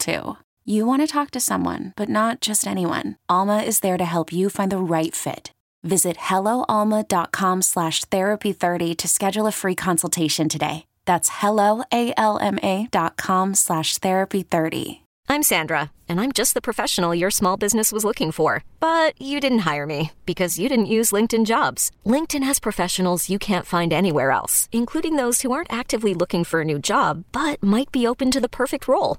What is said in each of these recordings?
too. You want to talk to someone, but not just anyone. Alma is there to help you find the right fit. Visit helloalma.com slash therapy30 to schedule a free consultation today. That's helloalma.com slash therapy30. I'm Sandra, and I'm just the professional your small business was looking for. But you didn't hire me because you didn't use LinkedIn jobs. LinkedIn has professionals you can't find anywhere else, including those who aren't actively looking for a new job, but might be open to the perfect role,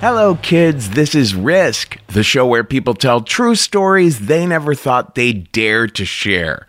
Hello, kids. This is Risk, the show where people tell true stories they never thought they'd dare to share.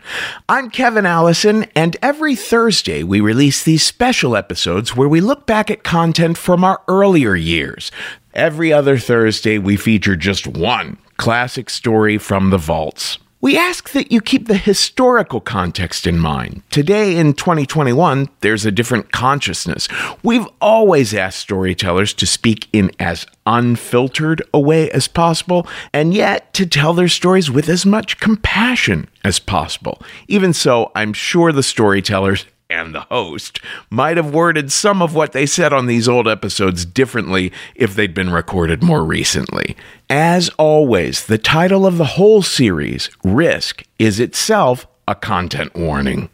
I'm Kevin Allison, and every Thursday we release these special episodes where we look back at content from our earlier years. Every other Thursday, we feature just one classic story from the vaults. We ask that you keep the historical context in mind. Today, in 2021, there's a different consciousness. We've always asked storytellers to speak in as unfiltered a way as possible, and yet to tell their stories with as much compassion as possible. Even so, I'm sure the storytellers and the host might have worded some of what they said on these old episodes differently if they'd been recorded more recently. As always, the title of the whole series, Risk, is itself a content warning.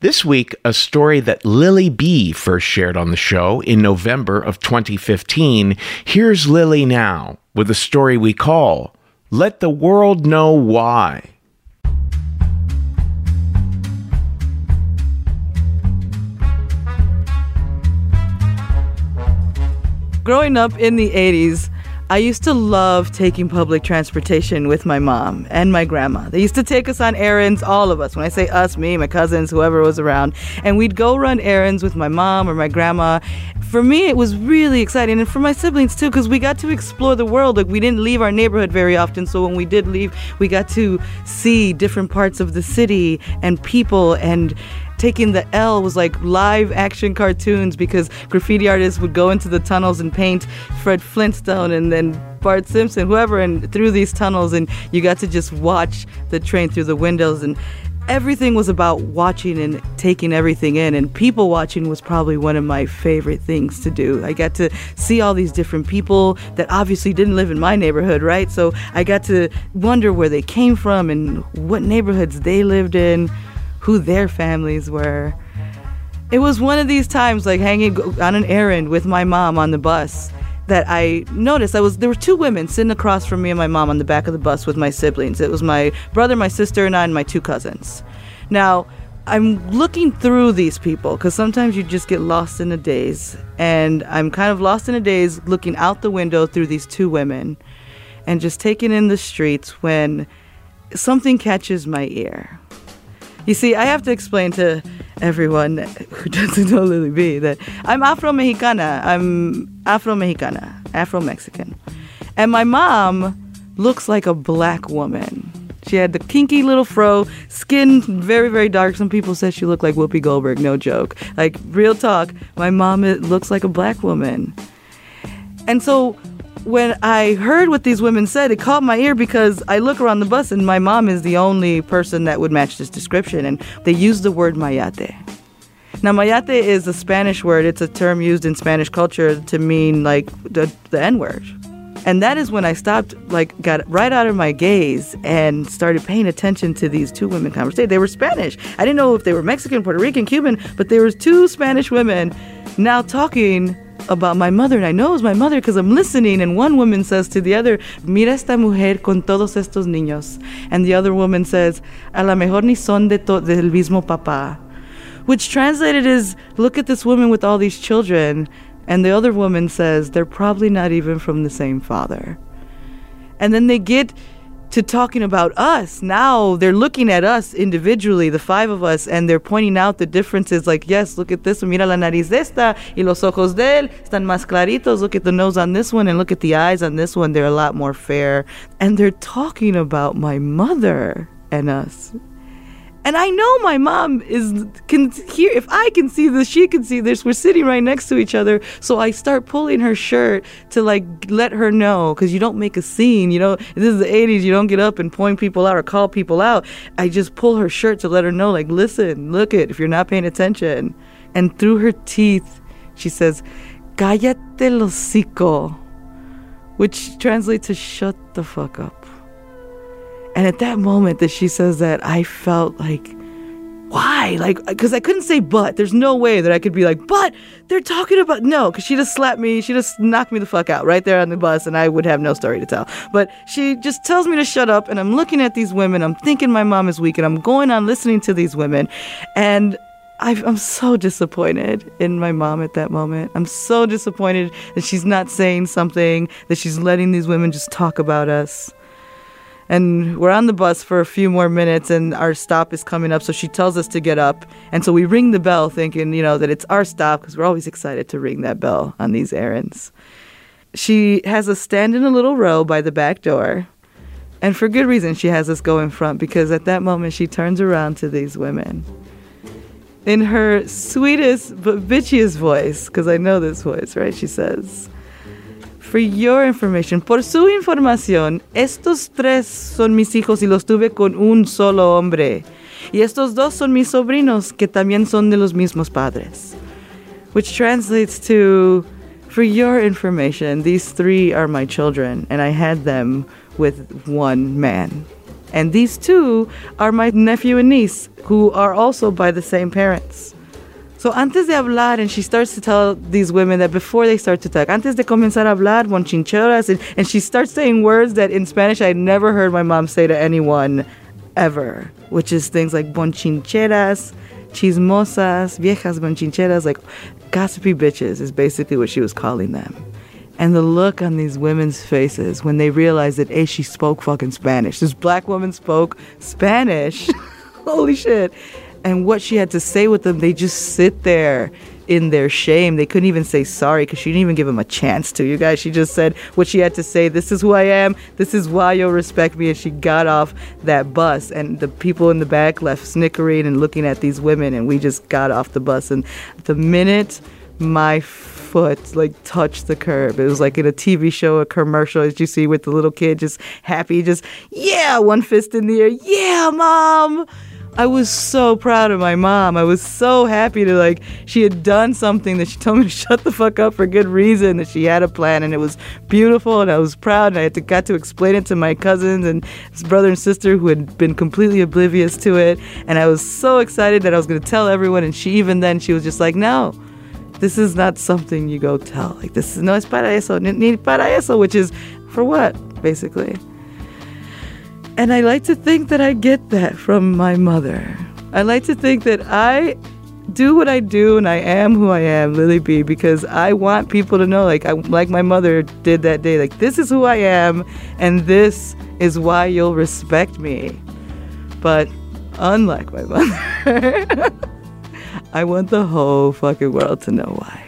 This week, a story that Lily B first shared on the show in November of 2015. Here's Lily now with a story we call Let the World Know Why. Growing up in the 80s, I used to love taking public transportation with my mom and my grandma. They used to take us on errands, all of us. When I say us, me, my cousins, whoever was around. And we'd go run errands with my mom or my grandma. For me, it was really exciting. And for my siblings too, because we got to explore the world. Like, we didn't leave our neighborhood very often. So when we did leave, we got to see different parts of the city and people and taking the L was like live action cartoons because graffiti artists would go into the tunnels and paint Fred Flintstone and then Bart Simpson, whoever, and through these tunnels, and you got to just watch the train through the windows and everything was about watching and taking everything in and people watching was probably one of my favorite things to do. I got to see all these different people that obviously didn't live in my neighborhood right? So i got to wonder where they came from and what neighborhoods they lived in who their families were. It was one of these times, like hanging on an errand with my mom on the bus, that I noticed I was there were two women sitting across from me and my mom on the back of the bus with my siblings. It was my brother, my sister, and I, and my two cousins. Now, I'm looking through these people because sometimes you just get lost in a daze, and I'm kind of lost in a daze looking out the window through these two women, and just taking in the streets when something catches my ear. You see, I have to explain to everyone who doesn't know Lily B that I'm Afro Mexicana. I'm Afro Mexicana, Afro Mexican. And my mom looks like a black woman. She had the kinky little fro, skin very, very dark. Some people said she looked like Whoopi Goldberg, no joke. Like, real talk, my mom looks like a black woman. And so when I heard what these women said, it caught my ear because I look around the bus and my mom is the only person that would match this description. And they used the word mayate. Now, mayate is a Spanish word. It's a term used in Spanish culture to mean like the, the N word. And that is when I stopped, like, got right out of my gaze and started paying attention to these two women conversation. They were Spanish. I didn't know if they were Mexican, Puerto Rican, Cuban, but there was two Spanish women now talking about my mother, and I know it's my mother because I'm listening. And one woman says to the other, Mira esta mujer con todos estos niños. And the other woman says, A la mejor ni son de to- del mismo papá. Which translated is, Look at this woman with all these children. And the other woman says, They're probably not even from the same father. And then they get to talking about us. Now they're looking at us individually, the five of us, and they're pointing out the differences. Like, yes, look at this one. Mira la nariz de esta y los ojos de él están más claritos. Look at the nose on this one and look at the eyes on this one. They're a lot more fair. And they're talking about my mother and us. And I know my mom is can hear if I can see this, she can see this. We're sitting right next to each other. So I start pulling her shirt to like let her know because you don't make a scene. You know, this is the 80s. You don't get up and point people out or call people out. I just pull her shirt to let her know, like, listen, look it, if you're not paying attention. And through her teeth, she says, Cállate el hocico, which translates to shut the fuck up. And at that moment that she says that, I felt like, why? Like, because I couldn't say but. There's no way that I could be like, but they're talking about no, because she just slapped me. She just knocked me the fuck out right there on the bus, and I would have no story to tell. But she just tells me to shut up, and I'm looking at these women. I'm thinking my mom is weak, and I'm going on listening to these women, and i am so disappointed in my mom at that moment. I'm so disappointed that she's not saying something, that she's letting these women just talk about us. And we're on the bus for a few more minutes, and our stop is coming up. So she tells us to get up. And so we ring the bell, thinking, you know, that it's our stop because we're always excited to ring that bell on these errands. She has us stand in a little row by the back door. And for good reason, she has us go in front because at that moment she turns around to these women. In her sweetest but bitchiest voice, because I know this voice, right? She says, For your information, por su información, estos tres son mis hijos y los tuve con un solo hombre. Y estos dos son mis sobrinos que también son de los mismos padres. Which translates to, For your information, these three are my children, and I had them with one man. And these two are my nephew and niece, who are also by the same parents. So antes de hablar, and she starts to tell these women that before they start to talk, antes de comenzar a hablar, bonchincheras, and, and she starts saying words that in Spanish I never heard my mom say to anyone ever, which is things like bonchincheras, chismosas, viejas bonchincheras, like gossipy bitches is basically what she was calling them. And the look on these women's faces when they realized that, A, she spoke fucking Spanish. This black woman spoke Spanish. Holy shit. And what she had to say with them, they just sit there in their shame. They couldn't even say sorry because she didn't even give them a chance to. You guys, she just said what she had to say. This is who I am. This is why you'll respect me. And she got off that bus. And the people in the back left snickering and looking at these women. And we just got off the bus. And the minute my foot like touched the curb. It was like in a TV show, a commercial as you see with the little kid just happy, just yeah, one fist in the air. Yeah, mom. I was so proud of my mom. I was so happy to like she had done something that she told me to shut the fuck up for good reason. That she had a plan and it was beautiful and I was proud and I had to got to explain it to my cousins and his brother and sister who had been completely oblivious to it. And I was so excited that I was going to tell everyone. And she even then she was just like, no. This is not something you go tell. Like this is no es para eso, ni para eso, which is for what, basically. And I like to think that I get that from my mother. I like to think that I do what I do and I am who I am, Lily B, because I want people to know, like I, like my mother did that day, like this is who I am, and this is why you'll respect me. But unlike my mother, I want the whole fucking world to know why.